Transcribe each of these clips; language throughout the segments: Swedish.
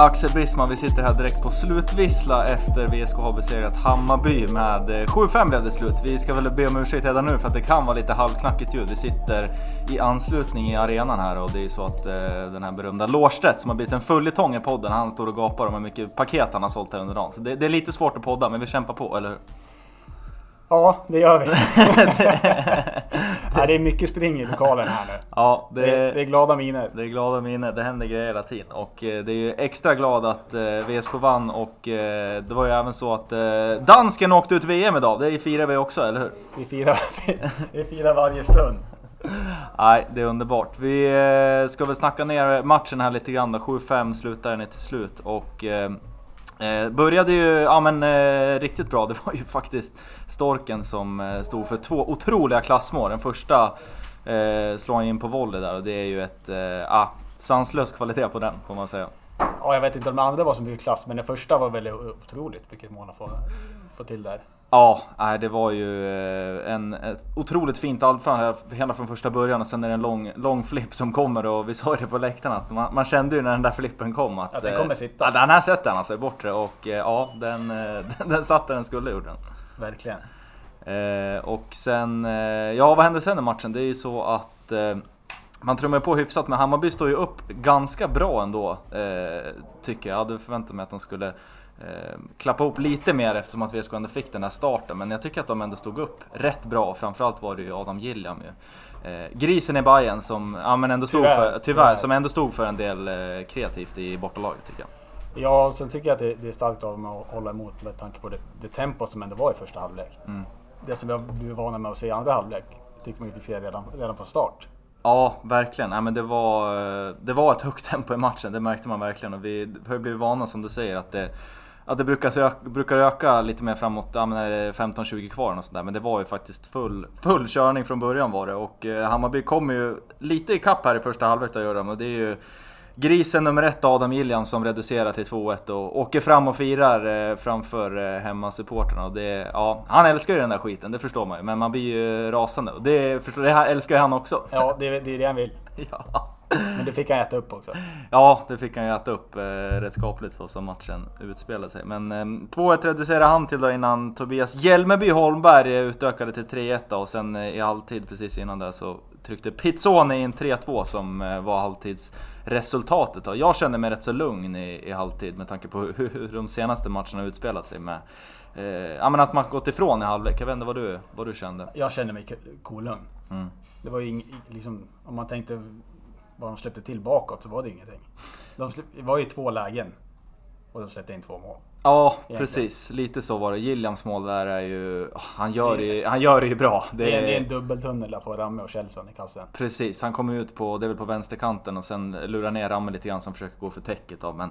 Axel Brisman, vi sitter här direkt på slutvissla efter VSK har besegrat Hammarby med eh, 7-5 blev det slut. Vi ska väl be om ursäkt redan nu för att det kan vara lite halvknackigt ljud. Vi sitter i anslutning i arenan här och det är så att eh, den här berömda Lårstedt som har blivit en följetong i podden, han står och gapar om hur mycket paket han har sålt här under dagen. Så det, det är lite svårt att podda, men vi kämpar på, eller hur? Ja, det gör vi. ja, det är mycket spring i lokalen här nu. Ja, det, det, det är glada miner. Det är glada miner, det händer grejer hela tiden. Och eh, det är ju extra glad att eh, VSK vann och eh, det var ju även så att dansken åkte ut VM idag. Det firar vi också, eller hur? Vi firar, vi firar varje stund. Nej, det är underbart. Vi ska väl snacka ner matchen här lite grann då. 7-5 slutar den till slut och eh, började ju, ja men eh, riktigt bra. Det var ju faktiskt Storken som eh, stod för två otroliga klassmål. Den första eh, slår han in på volley där och det är ju ett, eh, ah, sanslös kvalitet på den får man säga. Ja, jag vet inte om de andra var så mycket klass, men den första var väldigt otroligt vilket mål han får, får till där. Ja, nej, det var ju eh, en, ett otroligt fint anfall hela från första början och sen är det en lång, lång flipp som kommer och vi sa det på läktaren att man, man kände ju när den där flippen kom att... Att den kommer sitta. Ja, den här sätter han alltså i bortre och ja, den, den, den satt där den skulle gjorde den. Verkligen. Eh, och sen, eh, ja vad hände sen i matchen? Det är ju så att eh, man trummar på hyfsat men Hammarby står ju upp ganska bra ändå. Eh, tycker jag. Jag hade förväntat mig att de skulle eh, klappa ihop lite mer eftersom att VSK ändå fick den här starten. Men jag tycker att de ändå stod upp rätt bra framförallt var det ju Adam Gilliam ju. Eh, grisen i Bayern som, ja, men ändå stod Tyvärr, för, tyvärr, som ändå stod för en del eh, kreativt i bortalaget tycker jag. Ja, och sen tycker jag att det, det är starkt av dem att hålla emot med tanke på det, det tempo som ändå var i första halvlek. Mm. Det som vi har blivit vana med att se i andra halvlek tycker man vi fick se redan, redan från start. Ja, verkligen. Ja, men det, var, eh, det var ett högt tempo i matchen, det märkte man verkligen. Och vi har ju blivit vana som du säger att det, att det brukar, öka, brukar öka lite mer framåt, ja, när det är 15-20 kvar och sådär. Men det var ju faktiskt full, full körning från början var det. Och eh, Hammarby kommer ju lite ikapp här i första halvlek att göra, men det är ju grisen nummer ett Adam Gilliam som reducerar till 2-1 och åker fram och firar eh, framför eh. Och det, ja, han älskar ju den där skiten, det förstår man ju. Men man blir ju rasande. Och det, det älskar ju han också. Ja, det, är- det är det han vill. ja. Men det fick han äta upp också. Ja, det fick han ju äta upp eh, rätt skapligt så som matchen utspelade sig. Men eh, 2-1 reducerade han till då innan Tobias Hjälmeby Holmberg utökade till 3-1 då, och sen eh, i halvtid precis innan det så tryckte Pizzoni in 3-2 som eh, var halvtidsresultatet. Då. Jag kände mig rätt så lugn i, i halvtid med tanke på hur, hur de senaste matcherna utspelat sig med eh, ja, men att man gått ifrån i halvlek. Jag vet inte vad du, vad du kände? Jag kände mig kolugn. Mm. Det var ju ing, liksom, om man tänkte vad de släppte till bakåt så var det ingenting. De släpp, det var ju två lägen och de släppte in två mål. Ja, Egentligen. precis. Lite så var det. Gilliams mål där är ju... Han gör det ju, han gör det ju bra. Det är, det är en dubbeltunnel där på Ramme och Kjellson i kassen. Precis, han kommer ut på, det är väl på vänsterkanten och sen lurar ner Ramme lite grann som försöker gå för täcket då, men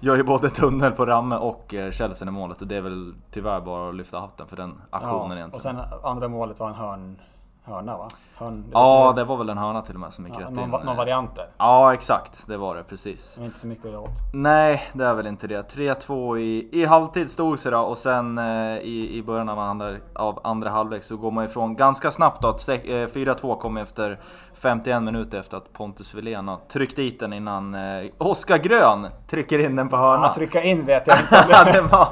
gör ju både tunnel på Ramme och eh, Chelsea i målet och det är väl tyvärr bara att lyfta hatten för den aktionen Ja, egentligen. och sen andra målet var en hörn, hörna va? Hörn, ja, det var väl en hörna till och med som gick ja, rätt någon, in. någon variant där. Ja, exakt, det var det precis. Det var inte så mycket att göra åt. Nej, det är väl inte det. 3-2 i, i halvtid stod sig då och sen eh, i, i början av andra, av andra halvlek så går man ifrån ganska snabbt då. att sek- eh, 4-2 kom efter 51 minuter efter att Pontus Wilén har tryckt dit den innan eh, Oskar Grön trycker in den på hörnan. Att trycka in vet jag inte. Ja, det var...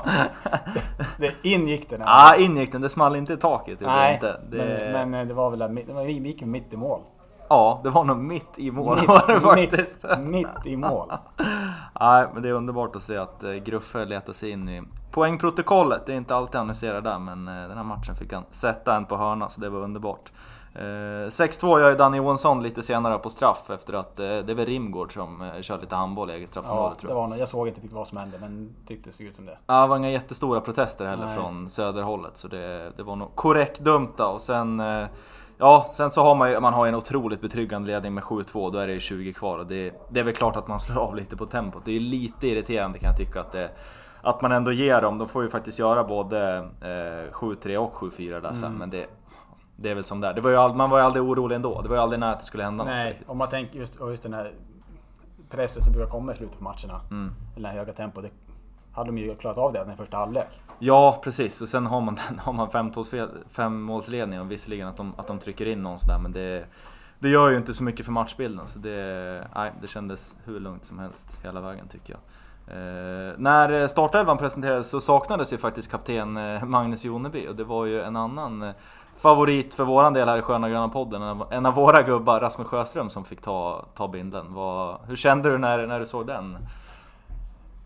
det ingick den. Ja, in gick den. Det small inte i taket. det Nej. Det... men, men det var väl där, mitt- det var, vi gick mitt i mål. Ja, det var nog mitt i mål var det faktiskt. mitt, mitt i mål. Nej, men det är underbart att se att eh, Gruffe letar sig in i poängprotokollet. Det är inte alltid han huserar där, men eh, den här matchen fick han sätta en på hörna, så det var underbart. Eh, 6-2 gör ju Danny Johansson lite senare på straff efter att eh, det är väl Rimgård som eh, kör lite handboll i eget Ja, straffområde tror det jag. var, nog- jag såg inte riktigt vad som hände men tyckte det såg ut som det. Ja, det var inga jättestora protester heller Nej. från söderhållet, så det, det var nog korrekt dömt då. Och sen, eh, ja, sen så har man ju man har en otroligt betryggande ledning med 7-2, då är det ju 20 kvar och det, det är väl klart att man slår av lite på tempot. Det är lite irriterande kan jag tycka att det att man ändå ger dem, de får ju faktiskt göra både eh, 7-3 och 7-4 där sen, Mm. men det, Det är väl som där. Det var all, man var ju aldrig orolig ändå. Det var ju aldrig nära att det skulle hända något. Nej, om man tänker just, just den här pressen som brukar komma i slutet på matcherna. Mm. Eller det här höga tempot. Det hade de ju klarat av det den första halvlek. Ja, precis. Och sen har man, har man femmålsledning och visserligen att de, att de trycker in någon sådär men det, det gör ju inte så mycket för matchbilden. Så det, nej, det kändes hur lugnt som helst hela vägen tycker jag. Eh, när startelvan presenterades så saknades ju faktiskt kapten eh, Magnus Joneby och det var ju en annan eh, favorit för våran del här i Sköna Gröna podden. En av, våra gubbar, Rasmus Sjöström, som fick ta, ta binden. Vad, hur kände du när, när du såg den?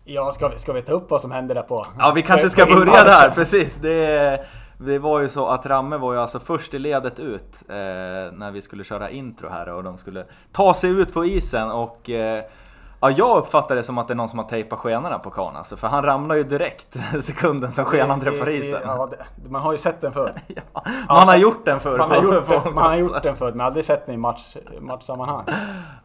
Ja, ska vi, ska vi ta upp vad som hände där på... Ja, vi kanske ska börja där, precis. Det, det var ju så att Ramme var ju alltså först i ledet ut eh, när vi skulle köra intro här och de skulle ta sig ut på isen och eh, Ja, jag uppfattar det som att det är någon som har tejpat skenorna på karln alltså, för han ramlar ju direkt sekunden som skenan Det- träffar det- isen. Ja, det, man har ju sett den förr. Ja, man har gjort den förr. Man har gjort, den, man har gjort den förr, men aldrig sett den i match, matchsammanhang.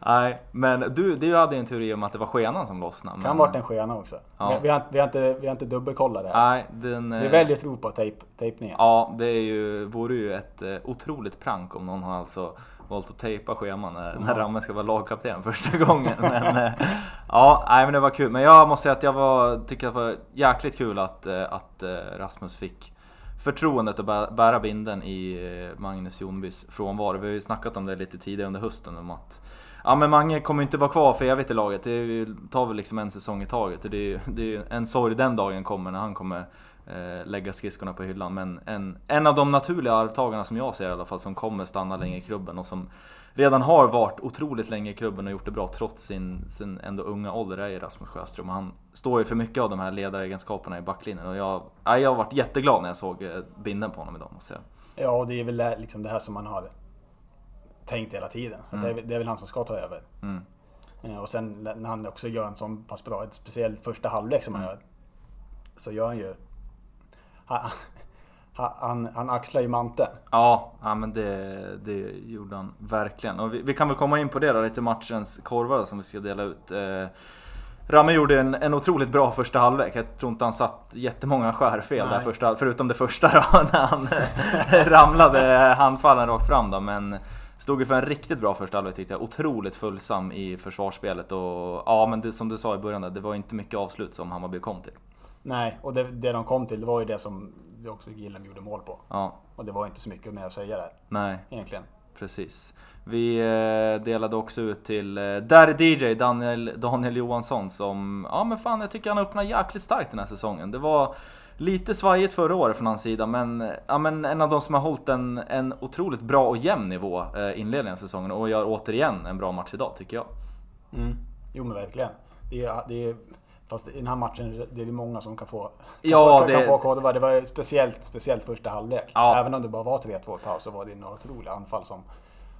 Nej, men du, du hade ju en teori om att det var skenan som lossnade. Kan men- varit en skena också. Ja. Vi, vi, har, vi, har inte, vi har inte dubbelkollat det. Nej, den... Vi eh, väljer att tro på tejp, tejpningen. Ja, det är ju, vore ju ett eh, otroligt prank om någon har alltså valt att tejpa scheman när, när. Ramme ska vara lagkapten första gången. Men, eh, ja, nej, men det var kul. Men jag måste säga att jag var, tycker att det var jäkligt kul att, eh, att eh, Rasmus fick förtroendet att bä- bära binden i Magnus Jonbys frånvaro. Vi har ju snackat om det lite tidigare under hösten om att Ja men Mange kommer inte vara kvar för evigt i laget. Det tar väl liksom en säsong i taget. Det är ju det är en sorg den dagen kommer när han kommer lägga skridskorna på hyllan. Men en, en av de naturliga arvtagarna som jag ser i alla fall som kommer stanna länge i klubben och som redan har varit otroligt länge i klubben och gjort det bra trots sin, sin ändå unga ålder är ju Rasmus Sjöström. Han står ju för mycket av de här ledaregenskaperna i backlinjen och jag, ja, jag har varit jätteglad när jag såg eh, binden på honom idag måste jag. Ja, och det är väl liksom det här som man har tänkt hela tiden. Att Det, är, det är väl han som ska ta över. Mm. Eh, Och sen när han också gör en sån pass bra, ett speciellt första halvlek som han Mm. gör. Så gör han ju... Han, han, axlar ju manteln. Ja, ja men det, det gjorde han verkligen. Och vi, vi kan väl komma in på det då, lite matchens korvar som vi ska dela ut. Eh, Ramme gjorde en, en otroligt bra första halvlek. Jag tror inte han satt jättemånga skärfel där Nej. första, förutom det första då, när han ramlade handfallen rakt fram då. Men stod ju för en riktigt bra första halvlek tyckte jag. Otroligt följsam i försvarsspelet och ja men det som du sa i början där, det var inte mycket avslut som Hammarby kom till. Nej, och det, det de kom till det var ju det som också Gillen gjorde mål på. Ja, Och det var inte så mycket mer att säga där nej. egentligen. Precis. Vi eh, delade också ut till eh, Daddy DJ, Daniel, Daniel Johansson som, ja men fan jag tycker han öppnar jäkligt starkt den här säsongen. Det var lite svajigt förra året från hans sida men, eh, ja, men en av de som har hållit en, en otroligt bra och jämn nivå eh, inledningen av säsongen och gör återigen en bra match idag tycker jag. Mm. Jo men verkligen. Det är, det är, fast i den här matchen det är det många som kan få, kan Ja, få, kan det- få korvar. Det var speciellt, speciellt första halvlek. Ja. Även om det bara var 3-2 i paus så var det några otroliga anfall som,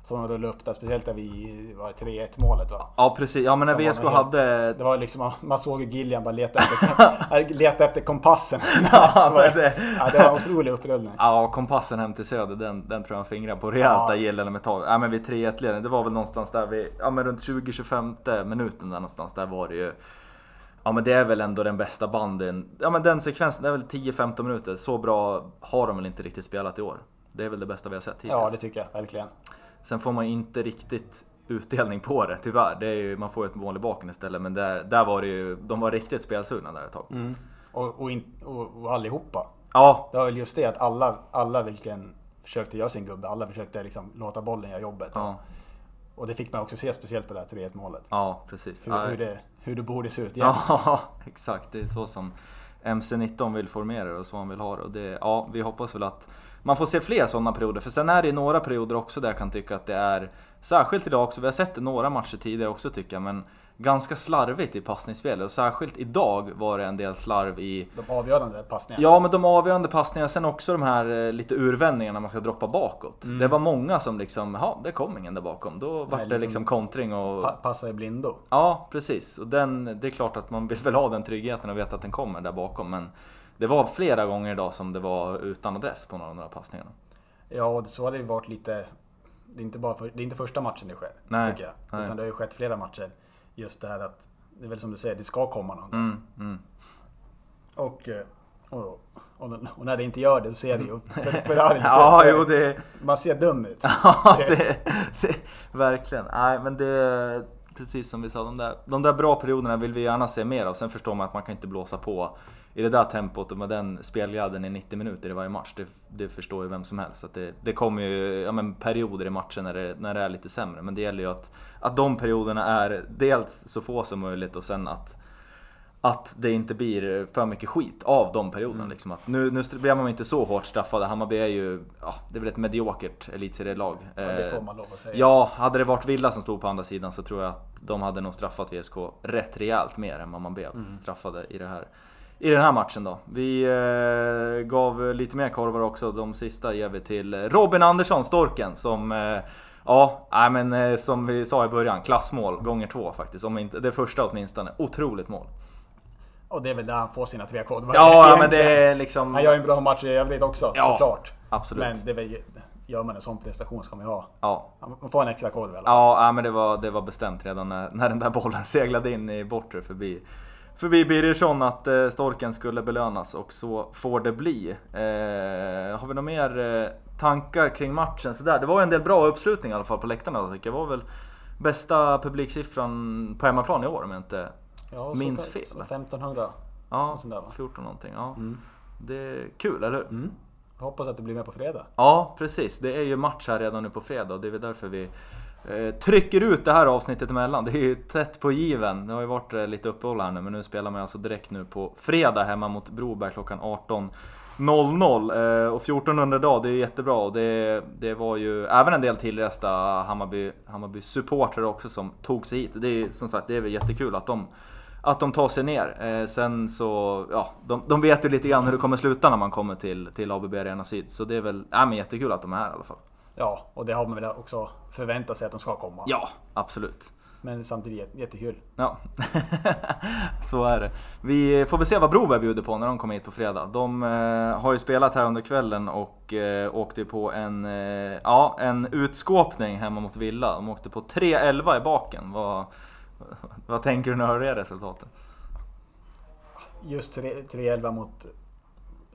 som de rullade upp där. Speciellt där vi var 3-1 målet va. Ja precis, ja men när VSK hade... Det var liksom, man såg ju Gillian bara leta efter, leta efter kompassen. Ja, det, var, men det- ja, det var en otrolig upprullning. Ja, kompassen hem till söder, den, den tror jag han fingrar på rejält Ja. där Gillen med tag. Ja men vid 3-1 ledningen, det var väl någonstans där vid, ja men runt 20-25 minuten där någonstans, där var det ju Ja men det är väl ändå den bästa banden, ja men den sekvensen, det är väl 10-15 minuter, så bra har de väl inte riktigt spelat i år. Det är väl det bästa vi har sett hittills. Ja det tycker jag verkligen. Sen får man ju inte riktigt utdelning på det, tyvärr. Det är ju, man får ju ett mål i baken istället, men där, där var det ju, de var riktigt spelsugna där ett tag. Mm. Och, och, in, och, och allihopa. Ja, Det var väl just det att alla, alla vilken försökte göra sin gubbe. Alla försökte liksom låta bollen göra jobbet. ja, Och det fick man också se speciellt på det här 3-1 målet. ja precis. Hur, hur, det, hur det borde se ut igen. Ja, exakt. Det är så som MC19 vill formera det och så han vill ha det. Och det. Ja, vi hoppas väl att man får se fler sådana perioder. För sen är det några perioder också där jag kan tycka att det är, särskilt idag också, vi har sett det några matcher tidigare också tycker jag, men ganska slarvigt i passningsspelet. Och särskilt idag var det en del slarv i De avgörande passningarna. Ja, men de avgörande passningarna, sen också de här eh, lite urvändningarna man ska droppa bakåt. Mm. Det var många som liksom, ja det kom ingen där bakom. Då var det liksom- liksom kontring och... Pa, passa i blindo. Ja, precis. Och den, det är klart att man vill väl ha den tryggheten och veta att den kommer där bakom. Men det var flera gånger idag som det var utan adress på några av de där passningarna. Ja, och så har det ju varit lite... Det är inte, bara för, det är inte första matchen det sker, Nej, tycker jag. nej. Utan det har ju skett flera matcher. Just det här att, det är väl som du säger, det ska komma någon. Mm, mm. Och, eh, och, Och, och när det inte gör det, då ser det ju för, förargligt Ja, jo det... Man ser dum ut. Ja, det, det, verkligen. Nej, men det... Precis som vi sa, de där, de där bra perioderna vill vi gärna se mer av. Sen förstår man att man kan inte blåsa på i det där tempot och med den spelglädjen i 90 minuter i varje match. Det, det förstår ju vem som helst. Att det, det kommer ju ja, men perioder i matchen när det, när det är lite sämre. Men det gäller ju att, att de perioderna är dels så få som möjligt och sen att att det inte blir för mycket skit av de perioderna. Liksom. Att nu, nu blir man inte så hårt straffade. Hammarby är ju, ja, det är väl ett mediokert elitserielag. Ja, det får Eh, man lov att säga. Ja, hade det varit Villa som stod på andra sidan så tror jag att de hade nog straffat VSK rätt rejält mer än vad man blev Mm. straffade i, det här, i den här matchen då. Vi eh, gav lite mer korvar också, de sista ger vi till Robin Andersson, Storken, som eh, Ja, nej, men eh, som vi sa i början, klassmål gånger två faktiskt. Om inte, det första åtminstone. Otroligt mål. Och det är väl där han får sina tre kodvar. Ja, ja men det är liksom... Han gör ju en bra match i övrigt också, Ja, såklart. absolut. Men det är väl, gör man en sån prestation ska man ju ha. Ja, Man får en extra kod väl? Ja, ja men det var, det var bestämt redan när, när den där bollen seglade in i bortre förbi, förbi Birgersson att eh, Storken skulle belönas och så får det bli. Eh, har vi några mer eh, tankar kring matchen? Så där. Det var en del bra uppslutning i alla fall på läktarna tycker jag. Det var väl bästa publiksiffran på hemmaplan i år om jag inte Ja, minns fe- fel. så 1500. Ja, där, va? 14 någonting. Ja. Mm. Det är kul, eller hur? Mm. Hoppas att det blir med på fredag. Ja, precis. Det är ju match här redan nu på fredag och det är väl därför vi Eh, trycker ut det här avsnittet emellan. Det är ju tätt på given. Det har ju varit eh, lite uppehåll här nu men nu spelar man alltså direkt nu på fredag hemma mot Broberg klockan 18.00. Eh, och 1400 dag, det är jättebra och det, det var ju även en del tillresta Hammarby, Hammarby supportrar också som tog sig hit. Det är som sagt, det är väl jättekul att de att de tar sig ner. Sen så, ja, de, de vet ju lite grann hur det kommer sluta när man kommer till, till ABB Arena Syd. Så det är väl, äh, men jättekul att de är här i alla fall. Ja, och det har man väl också förväntat sig att de ska komma. Ja, absolut. Men samtidigt jät- jättekul. Ja, så är det. Vi får väl se vad Broberg bjuder på när de kommer hit på fredag. De eh, har ju spelat här under kvällen och eh, åkte på en, eh, ja, en utskåpning hemma mot Villa. De åkte på 3-11 i baken. Vad, vad tänker du när du hör det resultatet? Just 3 3-11 mot...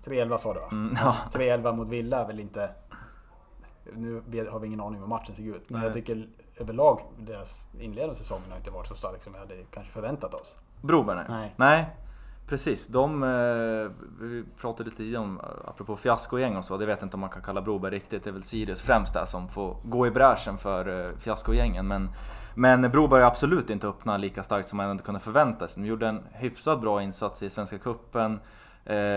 3-11 sa du va? Mm, ja. 3-11 mot Villa är väl inte... Nu har vi ingen aning om hur matchen ser ut. Men Nej. jag tycker överlag deras inledande säsongen har inte varit så stark som vi hade kanske förväntat oss. Broberg nej. Nej. Precis, de, eh, vi pratade lite tidigare om, eh, apropå fiaskogäng och så, det vet jag inte om man kan kalla Broberg riktigt, det är väl Sirius främst där som får gå i bräschen för eh, fiaskogängen. Men, men Broberg är absolut inte öppna lika starkt som man ändå kunde förvänta sig. De gjorde en hyfsat bra insats i Svenska Cupen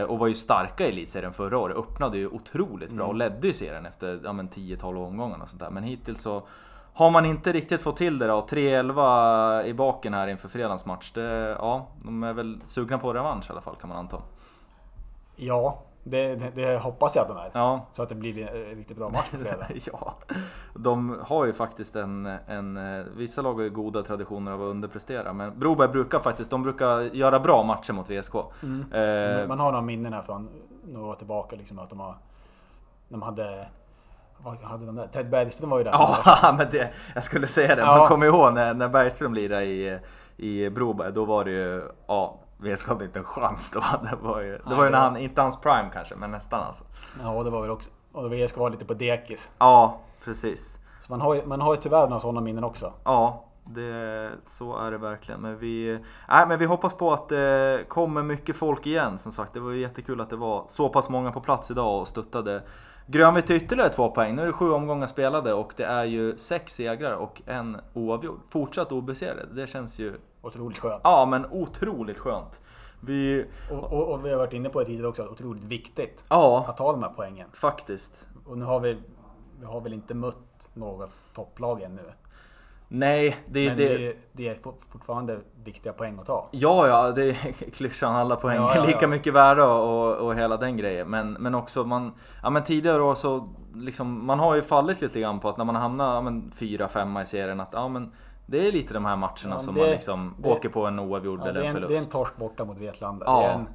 och var ju starka i elitserien förra året. Öppnade ju otroligt bra och ledde ju serien efter ja, men 10-12 omgångar och sånt där. Men hittills så har man inte riktigt fått till det då. 3-11 i baken här inför fredagens match. Det, ja, de är väl sugna på revansch i alla fall kan man anta. Ja, det, det, det hoppas jag att de är. Ja, Så att det blir en riktigt bra match på fredag. ja. De har ju faktiskt en, en... eh, Vissa lag har ju goda traditioner av att underprestera. Men Broberg brukar faktiskt, de brukar göra bra matcher mot VSK. Eh, Man har några minnen här från några år tillbaka liksom att de har... De hade... Vad hade de där? Ted Bergström var ju där. Ja, men det, jag skulle säga det. Man Ja. kommer ihåg när, när Bergström lirade i, i Broberg, då var det ju, ja, VSK inte en chans då. Det var ju, det Nej, var ju när var- han, inte hans prime kanske, men nästan alltså. Ja, det var väl också... Och det ska vara lite på dekis. Ja, precis. Så man har ju, man har ju tyvärr några sådana minnen också. Ja, det, så är det verkligen. Men vi, nej, men vi hoppas på att det kommer mycket folk igen. Som sagt, det var ju jättekul att det var så pass många på plats idag och stöttade Grönvitt till ytterligare två poäng. Nu är det sju omgångar spelade och det är ju sex segrar och en oavgjord. Fortsatt obesegrade. Det känns ju, Otroligt skönt. ja men otroligt skönt. Vi, Och, och, och vi har varit inne på det tidigare också, otroligt viktigt ja, att ta de här poängen. faktiskt. Och nu har vi, vi har väl inte mött något topplag ännu. Nej, det är Men det. det, det är fortfarande viktiga poäng att ta. Ja, ja, det är klyschan. Alla poäng Ja, är ja, lika ja. mycket värda och, och hela den grejen. Men, men också man, ja men tidigare år så, liksom, man har ju fallit lite grann på att när man hamnar ja, men, fyra, femma i serien att ja men det är lite de här matcherna Ja, som det- man liksom det- åker på en oavgjord Ja, eller en en, det är en förlust. torsk borta mot Vetlanda. Ja. Det, är en,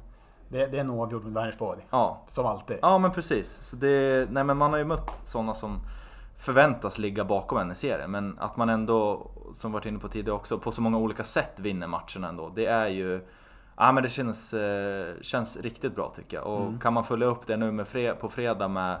det, det är en oavgjord mot Vänersborg. Ja. Som alltid. ja, men precis. Så det, nej, men man har ju mött sådana som förväntas ligga bakom en i serien. Men att man ändå, som varit inne på tidigare också, på så många olika sätt vinner matcherna ändå. Det är ju Ja men det känns, eh, känns riktigt bra tycker jag. Och Mm. kan man följa upp det nu med fre på fredag med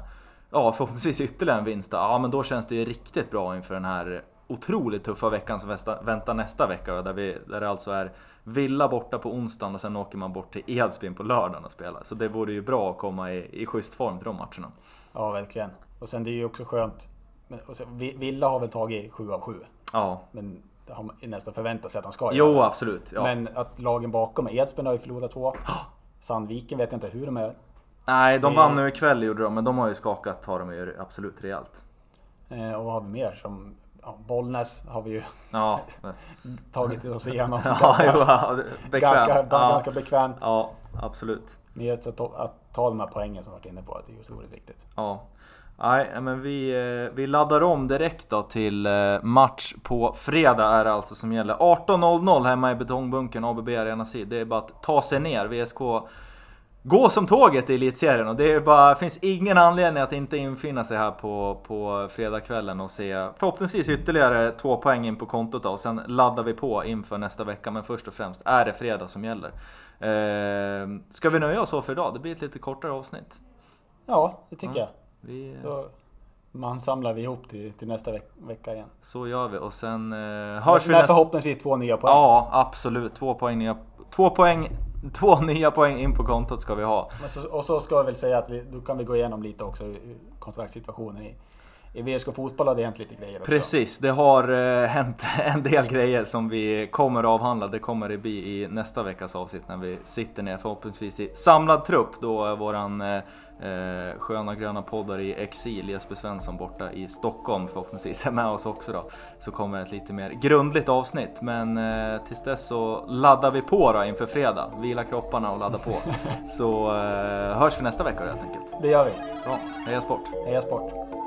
ja, förhoppningsvis ytterligare en vinst. då, Ja men då känns det ju riktigt bra inför den här otroligt tuffa veckan som väntar nästa vecka. Där, vi, där det alltså är Villa borta på onsdagen och sen åker man bort till Edsbyn på lördagen och spelar. Så det vore ju bra att komma i, i schysst form till de matcherna. Ja, verkligen. Och sen det är ju också skönt. Men, sen, Vi- Villa har väl tagit 7 av 7. Ja, Men det har man nästan förväntat sig att de ska jo göra. absolut. Ja. Men att lagen bakom, Edsbyn har ju förlorat två. Sandviken vet jag inte hur de är. Nej, de vann nu ikväll gjorde de, men de har ju skakat har de ju absolut rejält. Eh, och vad har vi mer? Som, ja, Bollnäs har vi ju Ja, tagit oss igenom. ja, ganska, bekvämt. ganska, ja. ganska bekvämt. ja, absolut. Men just att, att ta de här poängen som vi varit inne på, att det är otroligt viktigt. Ja. Nej, men vi, eh, vi laddar om direkt då till eh, match på fredag är det alltså som gäller. 18.00 hemma i betongbunkern, ABB Arena Syd. Det är bara att ta sig ner. VSK gå som tåget i elitserien och det är bara, finns ingen anledning att inte infinna sig här på, på fredagskvällen och se förhoppningsvis ytterligare två poäng in på kontot då, och sen laddar vi på inför nästa vecka. Men först och främst är det fredag som gäller. Eh, ska vi nöja oss så för idag? Det blir ett lite kortare avsnitt. Ja, det tycker Ja. jag. Vi, Så man samlar vi ihop till, till nästa veck, vecka igen. Så gör vi och sen eh, hörs vi nästa... förhoppningsvis två nya poäng. Ja, absolut. Två poäng, nya, två poäng, två nya poäng in på kontot ska vi ha. Men så, och så ska jag väl säga att vi, då kan vi gå igenom lite också eh, kontraktssituationen i, i VSK Fotboll har det hänt lite grejer också. Precis, det har eh, hänt en del grejer som vi kommer att avhandla. Det kommer det bli i nästa veckas avsnitt när vi sitter ner förhoppningsvis i samlad trupp. Då är våran eh, eh, sköna gröna poddar i exil, Jesper Svensson borta i Stockholm förhoppningsvis är med oss också då. Så kommer ett lite mer grundligt avsnitt. Men eh, tills dess så laddar vi på då inför fredag. Vila kropparna och ladda på. Så eh, hörs vi nästa vecka helt enkelt. Det gör vi. Bra, heja sport! Heja sport!